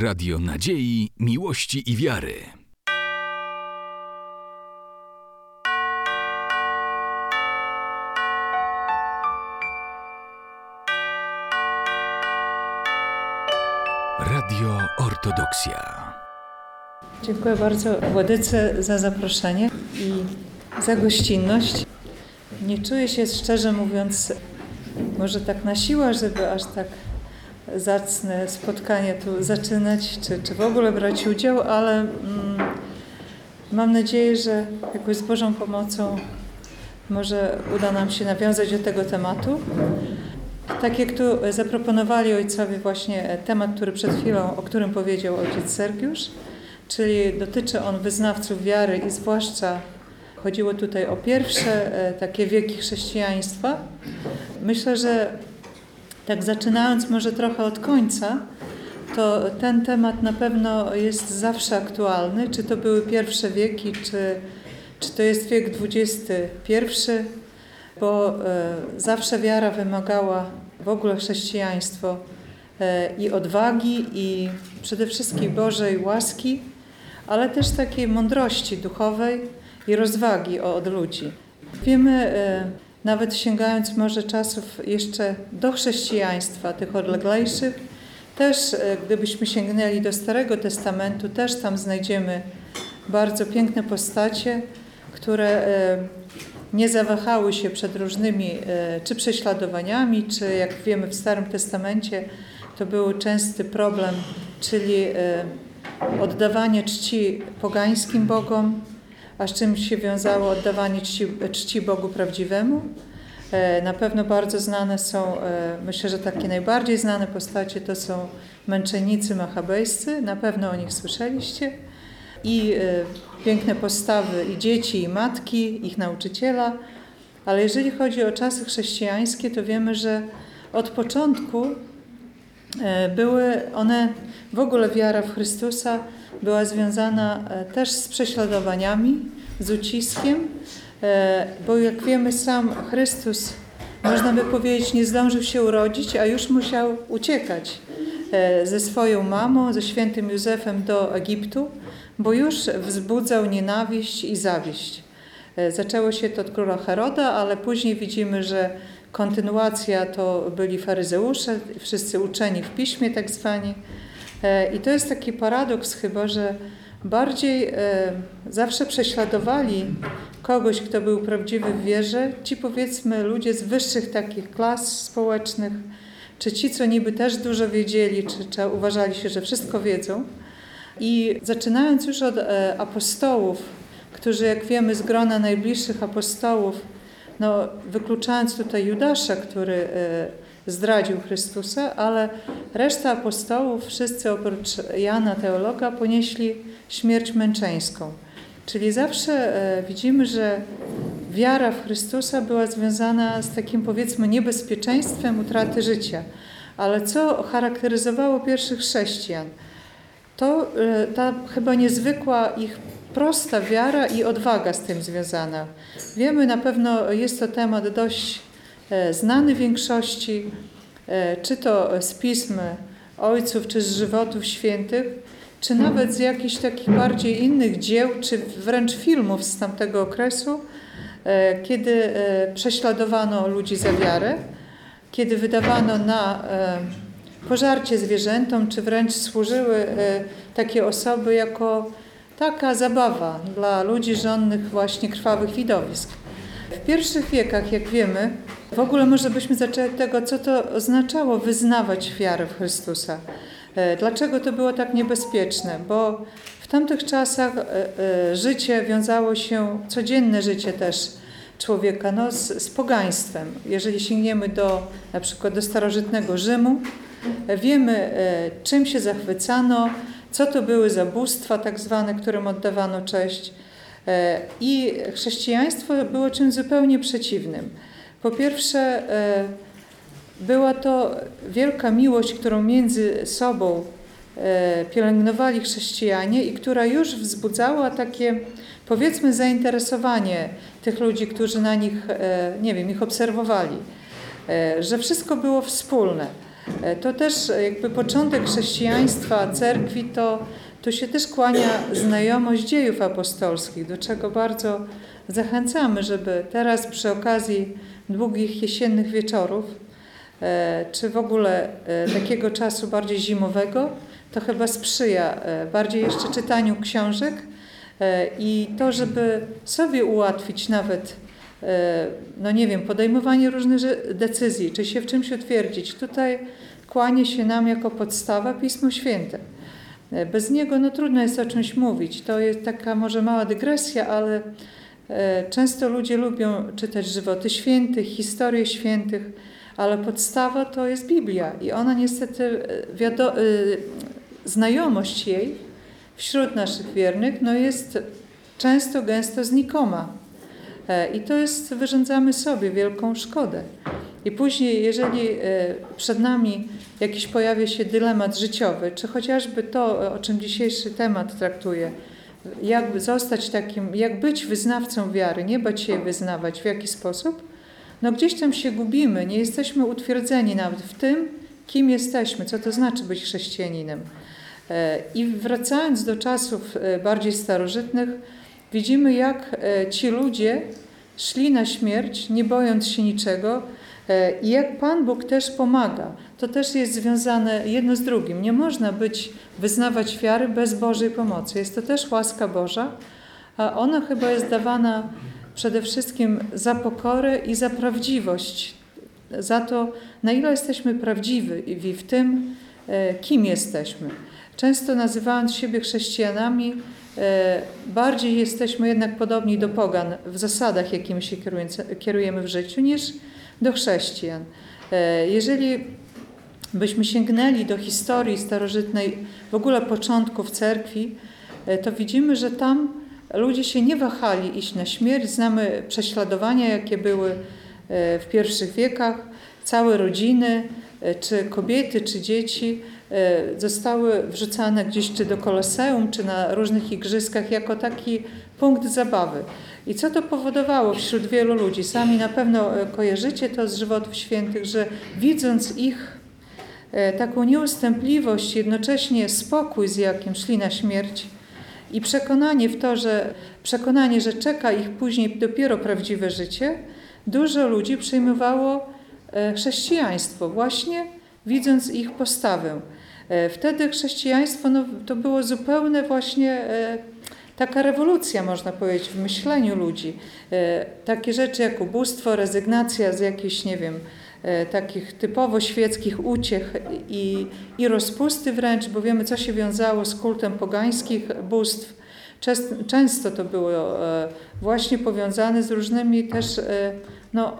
Radio Nadziei, Miłości i Wiary. Radio Ortodoksja. Dziękuję bardzo Władyce za zaproszenie i za gościnność. Nie czuję się szczerze mówiąc może tak na siłę, żeby aż tak zacne spotkanie tu zaczynać, czy, czy w ogóle brać udział, ale mm, mam nadzieję, że jakoś z Bożą pomocą może uda nam się nawiązać do tego tematu. Tak jak tu zaproponowali ojcowie właśnie temat, który przed chwilą, o którym powiedział ojciec Sergiusz, czyli dotyczy on wyznawców wiary i zwłaszcza chodziło tutaj o pierwsze e, takie wieki chrześcijaństwa. Myślę, że tak zaczynając może trochę od końca, to ten temat na pewno jest zawsze aktualny, czy to były pierwsze wieki, czy, czy to jest wiek XXI, bo e, zawsze wiara wymagała w ogóle chrześcijaństwo e, i odwagi, i przede wszystkim Bożej łaski, ale też takiej mądrości duchowej i rozwagi od ludzi. Wiemy, e, nawet sięgając może czasów jeszcze do chrześcijaństwa, tych odleglejszych, też gdybyśmy sięgnęli do Starego Testamentu, też tam znajdziemy bardzo piękne postacie, które nie zawahały się przed różnymi e, czy prześladowaniami, czy jak wiemy w Starym Testamencie to był częsty problem, czyli e, oddawanie czci pogańskim bogom, a z czym się wiązało oddawanie czci, czci Bogu prawdziwemu. E, na pewno bardzo znane są, myślę, że takie najbardziej znane postacie to są męczennicy machabejscy, na pewno o nich słyszeliście i e, piękne postawy i dzieci, i matki, ich nauczyciela. Ale jeżeli chodzi o czasy chrześcijańskie, to wiemy, że od początku e, były one, w ogóle wiara w Chrystusa była związana e, też z prześladowaniami, z uciskiem, bo jak wiemy, sam Chrystus, można by powiedzieć, nie zdążył się urodzić, a już musiał uciekać ze swoją mamą, ze świętym Józefem do Egiptu bo już wzbudzał nienawiść i zawiść. E, zaczęło się to od króla Heroda, ale później widzimy, że kontynuacja to byli faryzeusze, wszyscy uczeni w piśmie tak zwani. E, I to jest taki paradoks chyba, że bardziej e, zawsze prześladowali kogoś, kto był prawdziwy w wierze, ci powiedzmy ludzie z wyższych takich klas społecznych, czy ci, co niby też dużo wiedzieli, czy, czy uważali się, że wszystko wiedzą, i zaczynając już od e, apostołów, którzy, jak wiemy, z grona najbliższych apostołów, no, wykluczając tutaj Judasza, który zdradził Chrystusa, ale reszta apostołów, wszyscy oprócz Jana, teologa, ponieśli śmierć męczeńską. Czyli zawsze e, widzimy, że wiara w Chrystusa była związana z takim, powiedzmy, niebezpieczeństwem utraty życia. Ale co charakteryzowało pierwszych chrześcijan? to e, ta chyba niezwykła ich prosta wiara i odwaga z tym związana. Wiemy na pewno, jest to temat dość znany większości, e, czy to z pism ojców, czy z żywotów świętych, czy nawet z jakichś takich bardziej innych dzieł, czy wręcz filmów z tamtego okresu, kiedy prześladowano ludzi za wiarę, kiedy wydawano na pożarcie zwierzętom, czy wręcz służyły e, takie osoby jako taka zabawa dla ludzi żonnych właśnie krwawych widowisk. Pierwszych wiekach, jak wiemy, w ogóle może byśmy zaczęli od tego, co to oznaczało wyznawać wiarę w Chrystusa. E, dlaczego to było tak niebezpieczne? Bo w tamtych czasach e, życie wiązało się, codzienne życie też człowieka, no, z, z pogaństwem. Jeżeli sięgniemy do na przykład do starożytnego Rzymu, Wiemy, e, czym się zachwycano, co to były zabóstwa tak zwane, którym oddawano cześć. E, I chrześcijaństwo było czymś zupełnie przeciwnym. Po pierwsze, e, była to wielka miłość, którą między sobą pielęgnowali chrześcijanie i która już wzbudzała takie, powiedzmy, zainteresowanie tych ludzi, którzy na nich, nie wiem, ich obserwowali, że wszystko było wspólne. E, to też jakby początek chrześcijaństwa, cerkwi, to, to się też kłania znajomość dziejów apostolskich, do czego bardzo zachęcamy, żeby teraz przy okazji długich jesiennych wieczorów, e, czy w ogóle e, takiego czasu bardziej zimowego, to chyba sprzyja bardziej jeszcze czytaniu książek i to, żeby sobie ułatwić nawet no nie wiem, podejmowanie różnych decyzji, czy się w czymś utwierdzić. Tutaj kłanie się nam jako podstawa Pismo Święte. E, bez niego no, trudno jest o czymś mówić. To jest taka może mała dygresja, ale e, często ludzie lubią czytać żywoty świętych, historie świętych, ale podstawa to jest Biblia i ona niestety, e, znajomość jej wśród naszych wiernych no jest często, gęsto znikoma. I to jest, wyrządzamy sobie wielką szkodę. I później, jeżeli e, przed nami jakiś pojawia się dylemat życiowy, czy chociażby to, o czym dzisiejszy temat traktuje, jak zostać takim, jak być wyznawcą wiary, nie bać się wyznawać, w jaki sposób, no gdzieś tam się gubimy, nie jesteśmy utwierdzeni nawet w tym, kim jesteśmy, co to znaczy być chrześcijaninem. E, I wracając do czasów e, bardziej starożytnych, widzimy, jak ci ludzie szli na śmierć, nie bojąc się niczego, E, I jak Pan Bóg też pomaga, to też jest związane jedno z drugim. Nie można być, wyznawać wiary bez Bożej pomocy. Jest to też łaska Boża, a ona chyba jest dawana przede wszystkim za pokorę i za prawdziwość, za to, na ile jesteśmy prawdziwi w tym, e, kim jesteśmy. Często nazywając siebie chrześcijanami, e, bardziej jesteśmy jednak podobni do pogan w zasadach, jakimi się kierujemy w życiu, niż do chrześcijan. E, jeżeli byśmy sięgnęli do historii starożytnej, w ogóle początków cerkwi, e, to widzimy, że tam ludzie się nie wahali iść na śmierć. Znamy prześladowania, jakie były e, w pierwszych wiekach. Całe rodziny, czy kobiety, czy dzieci zostały wrzucane gdzieś czy do koloseum, czy na różnych igrzyskach jako taki punkt zabawy. I co to powodowało wśród wielu ludzi? Sami na pewno e, kojarzycie to z żywotów świętych, że widząc ich e, taką nieustępliwość, jednocześnie spokój, z jakim szli na śmierć i przekonanie w to, że przekonanie, że czeka ich później dopiero prawdziwe życie, dużo ludzi przyjmowało e, chrześcijaństwo, właśnie widząc ich postawę. Wtedy chrześcijaństwo no, to było zupełne właśnie taka rewolucja, można powiedzieć, w myśleniu ludzi. E, takie rzeczy jak ubóstwo, rezygnacja z jakichś, nie wiem, e, takich typowo świeckich uciech i, i rozpusty wręcz, bo wiemy, co się wiązało z kultem pogańskich bóstw. Często to było e, właśnie powiązane z różnymi też no,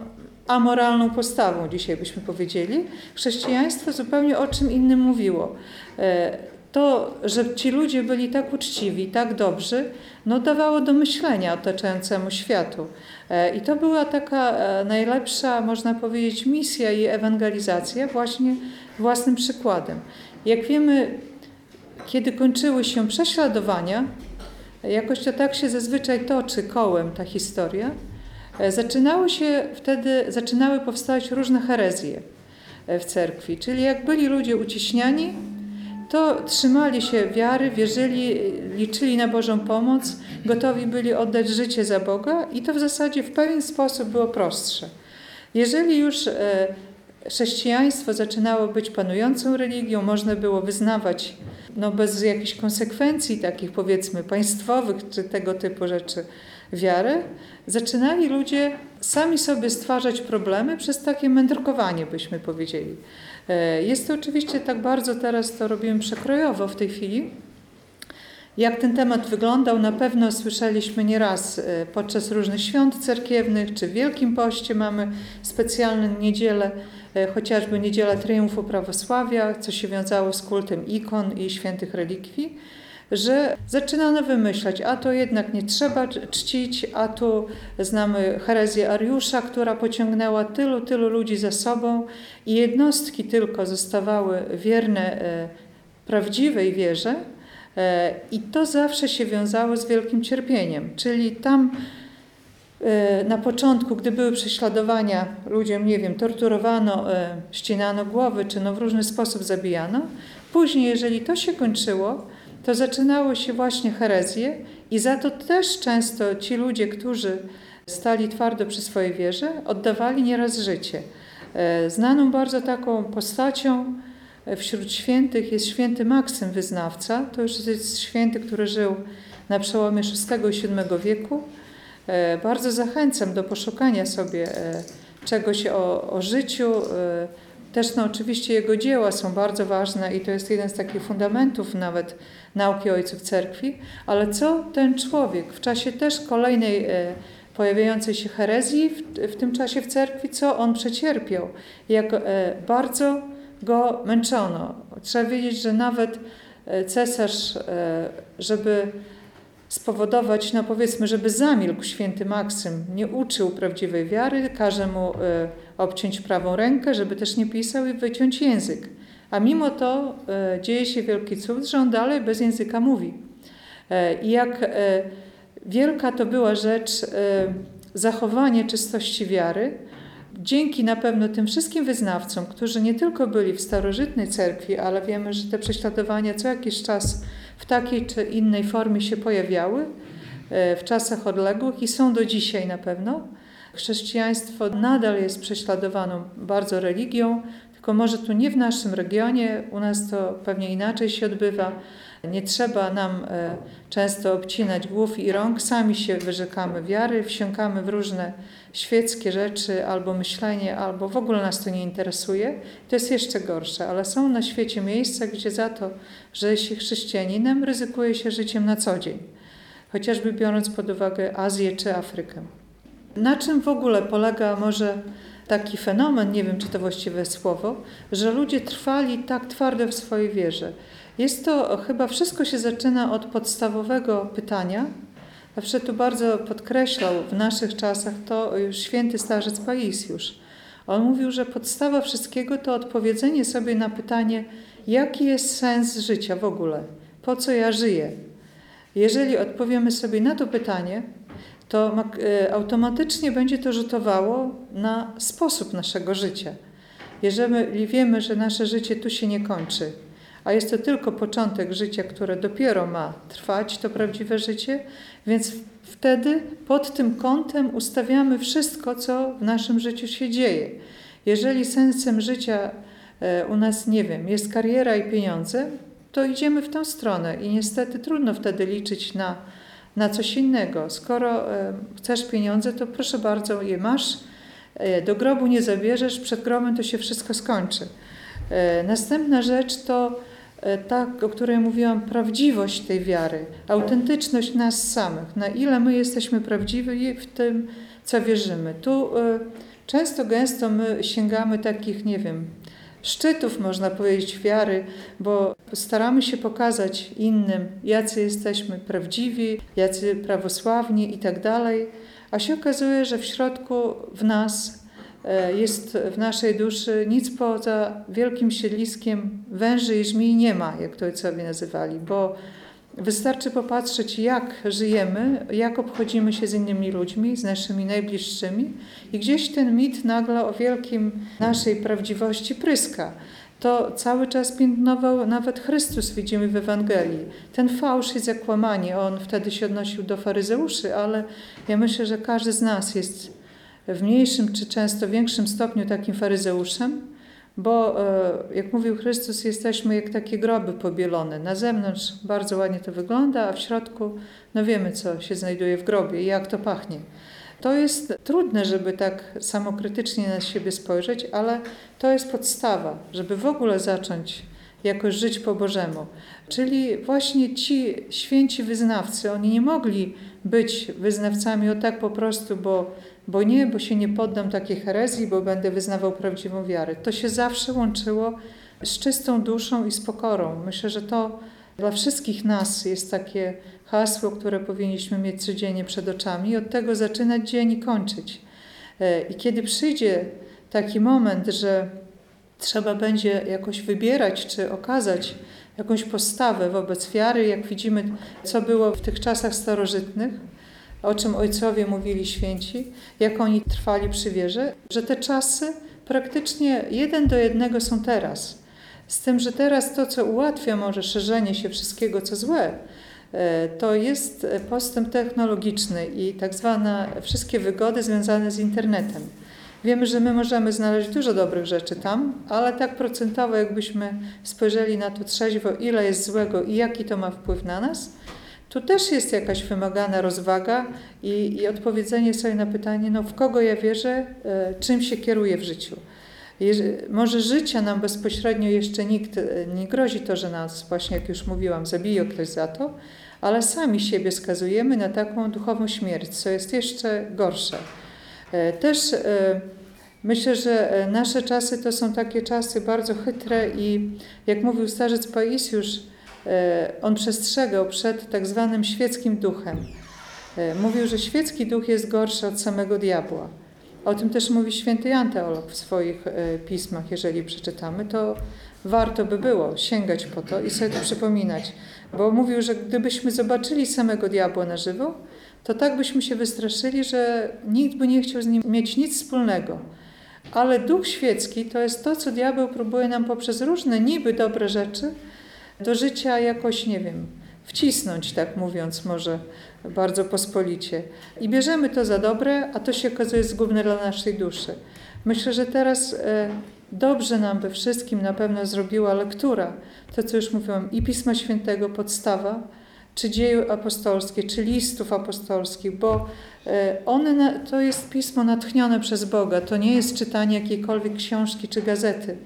amoralną postawą, dzisiaj byśmy powiedzieli. Chrześcijaństwo zupełnie o czym innym mówiło to, że ci ludzie byli tak uczciwi, tak dobrzy, no dawało do myślenia otaczającemu światu. E, I to była taka e, najlepsza, można powiedzieć, misja i ewangelizacja właśnie własnym przykładem. Jak wiemy, kiedy kończyły się prześladowania, jakoś to tak się zazwyczaj toczy kołem ta historia, e, zaczynały się wtedy, zaczynały powstawać różne herezje w cerkwi. Czyli jak byli ludzie uciśniani, to trzymali się wiary, wierzyli, liczyli na Bożą pomoc, gotowi byli oddać życie za Boga i to w zasadzie w pewien sposób było prostsze. Jeżeli już e, chrześcijaństwo zaczynało być panującą religią, można było wyznawać no, bez jakichś konsekwencji takich powiedzmy państwowych czy tego typu rzeczy wiarę, zaczynali ludzie sami sobie stwarzać problemy przez takie mędrkowanie, byśmy powiedzieli. E, jest to oczywiście tak bardzo, teraz to robimy przekrojowo w tej chwili. Jak ten temat wyglądał, na pewno słyszeliśmy nieraz e, podczas różnych świąt cerkiewnych, czy w Wielkim Poście mamy specjalne niedzielę, e, chociażby Niedziela Triumfu Prawosławia, co się wiązało z kultem ikon i świętych relikwii że zaczynano wymyślać, a to jednak nie trzeba czcić, a tu znamy herezję Ariusza, która pociągnęła tylu, tylu ludzi za sobą i jednostki tylko zostawały wierne e, prawdziwej wierze e, i to zawsze się wiązało z wielkim cierpieniem, czyli tam e, na początku, gdy były prześladowania, ludziom, nie wiem, torturowano, ścinano głowy, czy no w różny sposób zabijano. Później, jeżeli to się kończyło, to zaczynało się właśnie herezje i za to też często ci ludzie, którzy stali twardo przy swojej wierze, oddawali nieraz życie. E, znaną bardzo taką postacią wśród świętych jest święty Maksym Wyznawca. To już jest święty, który żył na przełomie VI i VII wieku. E, bardzo zachęcam do poszukania sobie e, czegoś o, o życiu. Też no, oczywiście jego dzieła są bardzo ważne i to jest jeden z takich fundamentów nawet nauki ojców cerkwi, ale co ten człowiek w czasie też kolejnej pojawiającej się herezji w, w tym czasie w cerkwi, co on przecierpiał, jak e, bardzo go męczono. Trzeba wiedzieć, że nawet e, cesarz, e, żeby spowodować, no powiedzmy, żeby zamilkł święty Maksym, nie uczył prawdziwej wiary, każe mu obciąć prawą rękę, żeby też nie pisał i wyciąć język. A mimo to dzieje się wielki cud, że on dalej bez języka mówi. I jak Wielka to była rzecz e, zachowanie czystości wiary. Dzięki na pewno tym wszystkim wyznawcom, którzy nie tylko byli w starożytnej cerkwi, ale wiemy, że te prześladowania co jakiś czas w takiej czy innej formie się pojawiały e, w czasach odległych i są do dzisiaj na pewno. Chrześcijaństwo nadal jest prześladowaną bardzo religią, tylko może tu nie w naszym regionie, u nas to pewnie inaczej się odbywa. Nie trzeba nam e, często obcinać głów i rąk, sami się wyrzekamy wiary, wsiąkamy w różne świeckie rzeczy albo myślenie, albo w ogóle nas to nie interesuje. To jest jeszcze gorsze, ale są na świecie miejsca, gdzie za to, że jest się chrześcijaninem, ryzykuje się życiem na co dzień, chociażby biorąc pod uwagę Azję czy Afrykę. Na czym w ogóle polega może taki fenomen, nie wiem czy to właściwe słowo, że ludzie trwali tak twardo w swojej wierze. Jest to chyba wszystko się zaczyna od podstawowego pytania. Zawsze tu bardzo podkreślał w naszych czasach to już święty starzec Paisiusz. On mówił, że podstawa wszystkiego to odpowiedzenie sobie na pytanie, jaki jest sens życia w ogóle, po co ja żyję. Jeżeli odpowiemy sobie na to pytanie, to e, automatycznie będzie to rzutowało na sposób naszego życia. Jeżeli wiemy, że nasze życie tu się nie kończy, a jest to tylko początek życia, które dopiero ma trwać, to prawdziwe życie, więc wtedy pod tym kątem ustawiamy wszystko, co w naszym życiu się dzieje. Jeżeli sensem życia e, u nas, nie wiem, jest kariera i pieniądze, to idziemy w tę stronę i niestety trudno wtedy liczyć na, na coś innego. Skoro e, chcesz pieniądze, to proszę bardzo, je masz, e, do grobu nie zabierzesz, przed grobem to się wszystko skończy. Następna rzecz to E, ta, o której mówiłam, prawdziwość tej wiary, autentyczność nas samych, na ile my jesteśmy prawdziwi w tym, co wierzymy. Tu e, często, gęsto my sięgamy takich, nie wiem, szczytów, można powiedzieć, wiary, bo staramy się pokazać innym, jacy jesteśmy prawdziwi, jacy prawosławni i tak dalej, a się okazuje, że w środku w nas jest w naszej duszy nic poza wielkim siedliskiem węży i żmij nie ma, jak to ojcowie nazywali, bo wystarczy popatrzeć, jak żyjemy, jak obchodzimy się z innymi ludźmi, z naszymi najbliższymi i gdzieś ten mit nagle o wielkim naszej prawdziwości pryska. To cały czas piętnował nawet Chrystus, widzimy w Ewangelii. Ten fałsz i zakłamanie, on wtedy się odnosił do faryzeuszy, ale ja myślę, że każdy z nas jest w mniejszym czy często większym stopniu takim faryzeuszem, bo e, jak mówił Chrystus, jesteśmy jak takie groby pobielone. Na zewnątrz bardzo ładnie to wygląda, a w środku no wiemy, co się znajduje w grobie i jak to pachnie. To jest trudne, żeby tak samokrytycznie na siebie spojrzeć, ale to jest podstawa, żeby w ogóle zacząć jakoś żyć po Bożemu. Czyli właśnie ci święci wyznawcy, oni nie mogli być wyznawcami o tak po prostu, bo bo nie, bo się nie poddam takiej herezji, bo będę wyznawał prawdziwą wiarę. To się zawsze łączyło z czystą duszą i z pokorą. Myślę, że to dla wszystkich nas jest takie hasło, które powinniśmy mieć codziennie przed oczami i od tego zaczynać dzień i kończyć. E, I kiedy przyjdzie taki moment, że trzeba będzie jakoś wybierać czy okazać jakąś postawę wobec wiary, jak widzimy, co było w tych czasach starożytnych, o czym ojcowie mówili święci, jak oni trwali przy wierze, że te czasy praktycznie jeden do jednego są teraz. Z tym, że teraz to, co ułatwia może szerzenie się wszystkiego, co złe, e, to jest postęp technologiczny i tak zwane wszystkie wygody związane z internetem. Wiemy, że my możemy znaleźć dużo dobrych rzeczy tam, ale tak procentowo, jakbyśmy spojrzeli na to trzeźwo, ile jest złego i jaki to ma wpływ na nas, tu też jest jakaś wymagana rozwaga i, i odpowiedzenie sobie na pytanie, no w kogo ja wierzę, e, czym się kieruję w życiu. Może życia nam bezpośrednio jeszcze nikt e, nie grozi to, że nas, właśnie jak już mówiłam, zabije ktoś za to, ale sami siebie skazujemy na taką duchową śmierć, co jest jeszcze gorsze. E, też myślę, że nasze czasy to są takie czasy bardzo chytre i jak mówił starzec Paisiusz, on przestrzegał przed tak zwanym świeckim duchem. Mówił, że świecki duch jest gorszy od samego diabła. O tym też mówi święty Jan Teolog w swoich e, pismach, jeżeli przeczytamy, to warto by było sięgać po to i sobie to przypominać, bo mówił, że gdybyśmy zobaczyli samego diabła na żywo, to tak byśmy się wystraszyli, że nikt by nie chciał z nim mieć nic wspólnego. Ale duch świecki to jest to, co diabeł próbuje nam poprzez różne niby dobre rzeczy do życia jakoś, nie wiem, wcisnąć, tak mówiąc może bardzo pospolicie. I bierzemy to za dobre, a to się okazuje zgubne dla naszej duszy. Myślę, że teraz e, dobrze nam we wszystkim na pewno zrobiła lektura, to co już mówiłam, i Pisma Świętego podstawa, czy dzieje apostolskie, czy listów apostolskich, bo e, one to jest pismo natchnione przez Boga, to nie jest czytanie jakiejkolwiek książki czy gazety.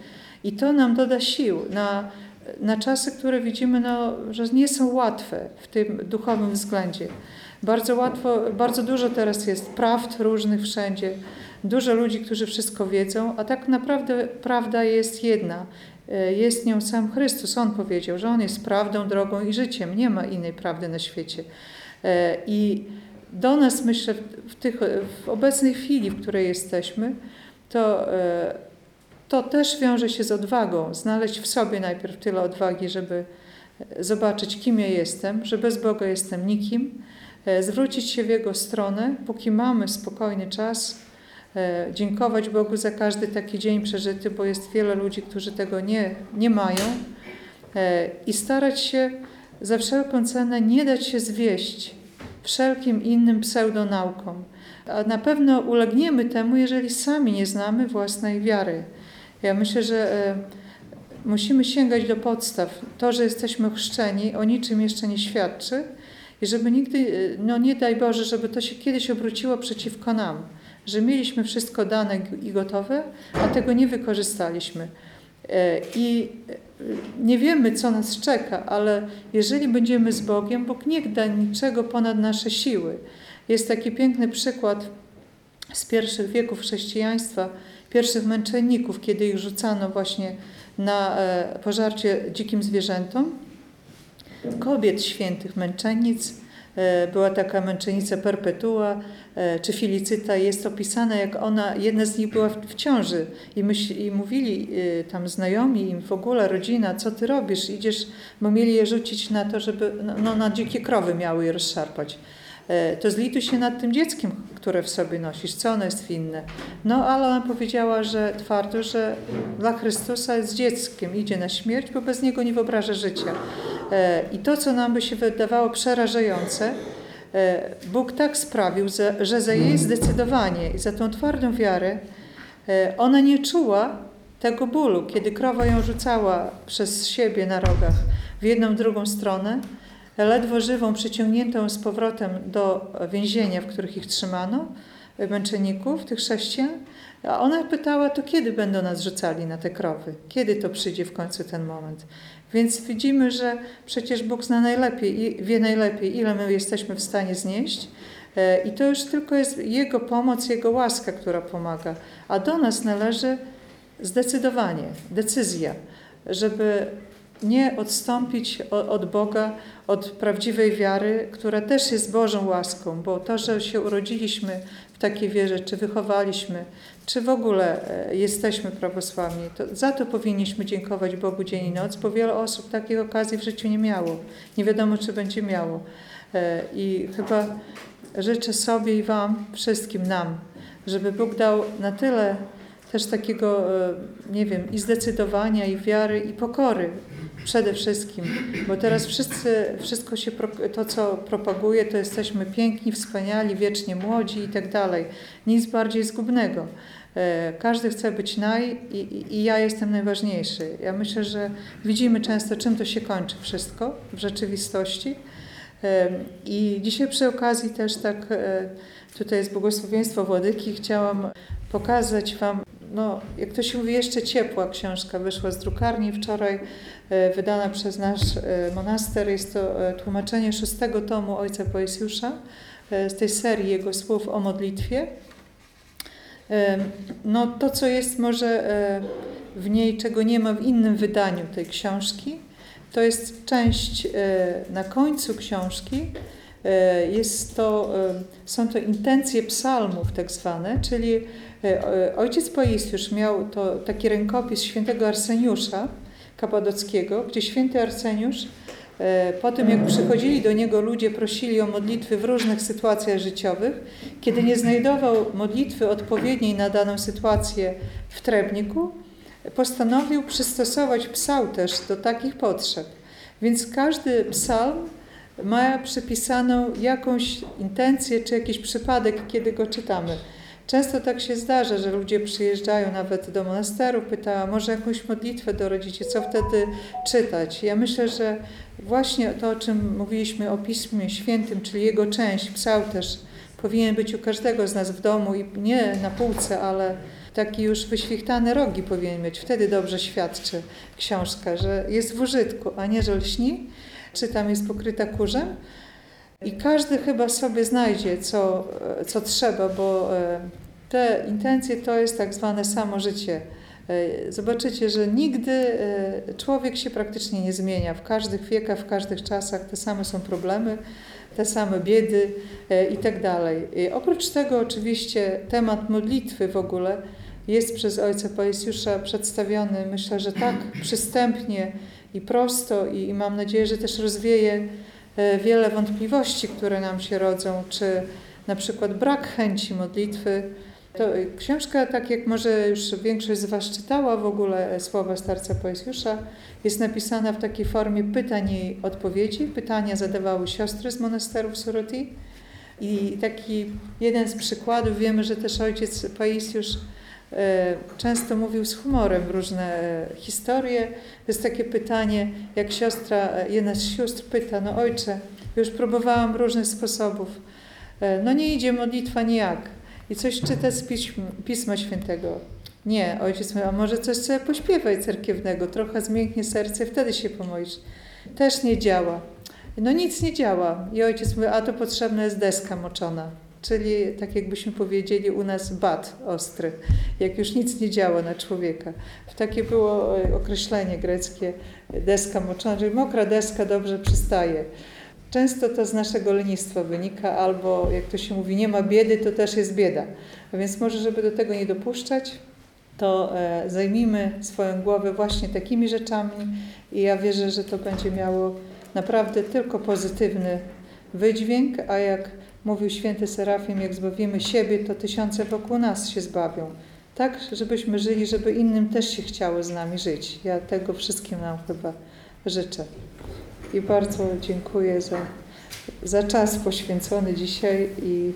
I to nam doda sił na na czasy, które widzimy, no, że nie są łatwe w tym duchowym względzie. Bardzo łatwo, bardzo dużo teraz jest prawd różnych wszędzie, dużo ludzi, którzy wszystko wiedzą, a tak naprawdę prawda jest jedna. E, jest nią sam Chrystus. On powiedział, że On jest prawdą, drogą i życiem. Nie ma innej prawdy na świecie. E, I do nas, myślę, w, tych, w obecnej chwili, w której jesteśmy, to e, to też wiąże się z odwagą. Znaleźć w sobie najpierw tyle odwagi, żeby e, zobaczyć, kim ja jestem, że bez Boga jestem nikim, e, zwrócić się w Jego stronę, póki mamy spokojny czas, e, dziękować Bogu za każdy taki dzień przeżyty, bo jest wiele ludzi, którzy tego nie, nie mają i starać się za wszelką cenę nie dać się zwieść wszelkim innym pseudonaukom. A na pewno ulegniemy temu, jeżeli sami nie znamy własnej wiary. Ja myślę, że e, musimy sięgać do podstaw. To, że jesteśmy chrzczeni, o niczym jeszcze nie świadczy i żeby nigdy, e, no nie daj Boże, żeby to się kiedyś obróciło przeciwko nam, że mieliśmy wszystko dane i gotowe, a tego nie wykorzystaliśmy. E, I nie wiemy, co nas czeka, ale jeżeli będziemy z Bogiem, Bóg nie da niczego ponad nasze siły. Jest taki piękny przykład z pierwszych wieków chrześcijaństwa, pierwszych męczenników, kiedy ich rzucano właśnie na e, pożarcie dzikim zwierzętom. Kobiet świętych, męczennic. E, była taka męczennica Perpetua e, czy Filicyta. Jest opisane, jak ona, jedna z nich była w ciąży i, myśl, i mówili tam znajomi im w ogóle, rodzina, co ty robisz? Idziesz, bo mieli je rzucić na to, żeby no, no na dzikie krowy miały je rozszarpać. E, to zlituj się nad tym dzieckiem, które w sobie nosisz, co ono jest winne. No ale ona powiedziała, że twardo, że dla Chrystusa jest dzieckiem, idzie na śmierć, bo bez Niego nie wyobraża życia. E, I to, co nam by się wydawało przerażające, e, Bóg tak sprawił, że za jej zdecydowanie i za tą twardą wiarę ona nie czuła tego bólu, kiedy krowa ją rzucała przez siebie na rogach w jedną, drugą stronę, ledwo żywą przyciągniętą z powrotem do więzienia, w których ich trzymano, męczenników, tych chrześcijan, a ona pytała, to kiedy będą nas rzucali na te krowy? Kiedy to przyjdzie w końcu ten moment? Więc widzimy, że przecież Bóg zna najlepiej i wie najlepiej, ile my jesteśmy w stanie znieść. E, I to już tylko jest Jego pomoc, Jego łaska, która pomaga. A do nas należy zdecydowanie, decyzja, żeby nie odstąpić od Boga, od prawdziwej wiary, która też jest Bożą łaską, bo to, że się urodziliśmy w takiej wierze, czy wychowaliśmy, czy w ogóle e, jesteśmy prawosławni, to za to powinniśmy dziękować Bogu dzień i noc, bo wiele osób takich okazji w życiu nie miało. Nie wiadomo, czy będzie miało. E, I chyba życzę sobie i Wam, wszystkim nam, żeby Bóg dał na tyle też takiego, e, nie wiem, i zdecydowania, i wiary, i pokory przede wszystkim, bo teraz wszyscy, wszystko się, to co propaguje, to jesteśmy piękni, wspaniali, wiecznie młodzi i tak dalej. Nic bardziej zgubnego. E, każdy chce być naj i, i, i ja jestem najważniejszy. Ja myślę, że widzimy często, czym to się kończy wszystko w rzeczywistości. E, I dzisiaj przy okazji też tak, tutaj jest błogosławieństwo Władyki, chciałam pokazać Wam no, jak to się mówi, jeszcze ciepła książka wyszła z drukarni wczoraj, e, wydana przez nasz e, monaster. Jest to e, tłumaczenie szóstego tomu ojca Poesjusza z tej serii jego słów o modlitwie. No, to, co jest może w niej, czego nie ma w innym wydaniu tej książki, to jest część na końcu książki, jest to, są to intencje psalmów tak zwane, czyli E, e, ojciec Poisjusz miał to taki rękopis świętego Arseniusza Kapadockiego, gdzie święty Arseniusz e, po tym, jak przychodzili do niego ludzie, prosili o modlitwy w różnych sytuacjach życiowych, kiedy nie znajdował modlitwy odpowiedniej na daną sytuację w Trebniku, postanowił przystosować psałterz do takich potrzeb. Więc każdy psalm ma przypisaną jakąś intencję czy jakiś przypadek, kiedy go czytamy. Często tak się zdarza, że ludzie przyjeżdżają nawet do monasteru, pytają, może jakąś modlitwę dorodzicie, co wtedy czytać. Ja myślę, że właśnie to, o czym mówiliśmy o Pismie Świętym, czyli jego część, psałterz, powinien być u każdego z nas w domu i nie na półce, ale taki już wyświchtany rogi powinien mieć. Wtedy dobrze świadczy książka, że jest w użytku, a nie, że lśni, czy tam jest pokryta kurzem. I każdy chyba sobie znajdzie, co, co trzeba, bo e, te intencje to jest tak zwane samo życie. E, zobaczycie, że nigdy e, człowiek się praktycznie nie zmienia. W każdych wiekach, w każdych czasach te same są problemy, te same biedy i tak dalej. Oprócz tego oczywiście temat modlitwy w ogóle jest przez ojca Pajsiusza przedstawiony, myślę, że tak przystępnie i prosto i, i mam nadzieję, że też rozwieje E, wiele wątpliwości, które nam się rodzą, czy na przykład brak chęci modlitwy. To książka, tak jak może już większość z Was czytała w ogóle słowa starca Poezjusza, jest napisana w takiej formie pytań i odpowiedzi. Pytania zadawały siostry z monasteru Suroti. I taki jeden z przykładów, wiemy, że też ojciec Paisiusz E, często mówił z humorem różne e, historie. Jest takie pytanie, jak siostra, e, jedna z sióstr pyta, no ojcze, już próbowałam różnych sposobów, no nie idzie modlitwa nijak. I coś czyta z pism, Pisma Świętego. Nie, ojciec mówi, a może coś sobie pośpiewaj cerkiewnego, trochę zmięknie serce, wtedy się pomodlisz. Też nie działa. No nic nie działa. I ojciec mówi, a to potrzebna jest deska moczona czyli tak jakbyśmy powiedzieli u nas bat ostry, jak już nic nie działa na człowieka. Takie było e, określenie greckie deska moczona, czyli mokra deska dobrze przystaje. Często to z naszego lenistwa wynika, albo jak to się mówi, nie ma biedy, to też jest bieda. A więc może, żeby do tego nie dopuszczać, to e, zajmijmy swoją głowę właśnie takimi rzeczami i ja wierzę, że to będzie miało naprawdę tylko pozytywny wydźwięk, a jak Mówił święty Serafim, jak zbawimy siebie, to tysiące wokół nas się zbawią. Tak, żebyśmy żyli, żeby innym też się chciało z nami żyć. Ja tego wszystkim nam chyba życzę. I bardzo dziękuję za, za czas poświęcony dzisiaj i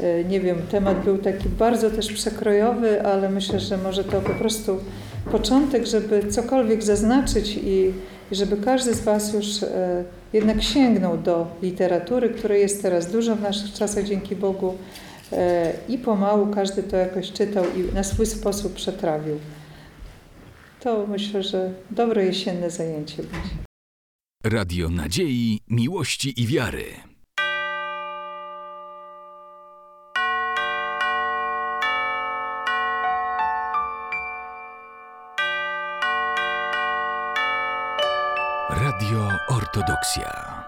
e, nie wiem, temat był taki bardzo też przekrojowy, ale myślę, że może to po prostu początek, żeby cokolwiek zaznaczyć i, żeby każdy z Was już e, jednak sięgnął do literatury, której jest teraz dużo w naszych czasach, dzięki Bogu, e, i pomału każdy to jakoś czytał i na swój sposób przetrawił. To myślę, że dobre jesienne zajęcie będzie. Radio Nadziei, Miłości i Wiary. Ortodoksja.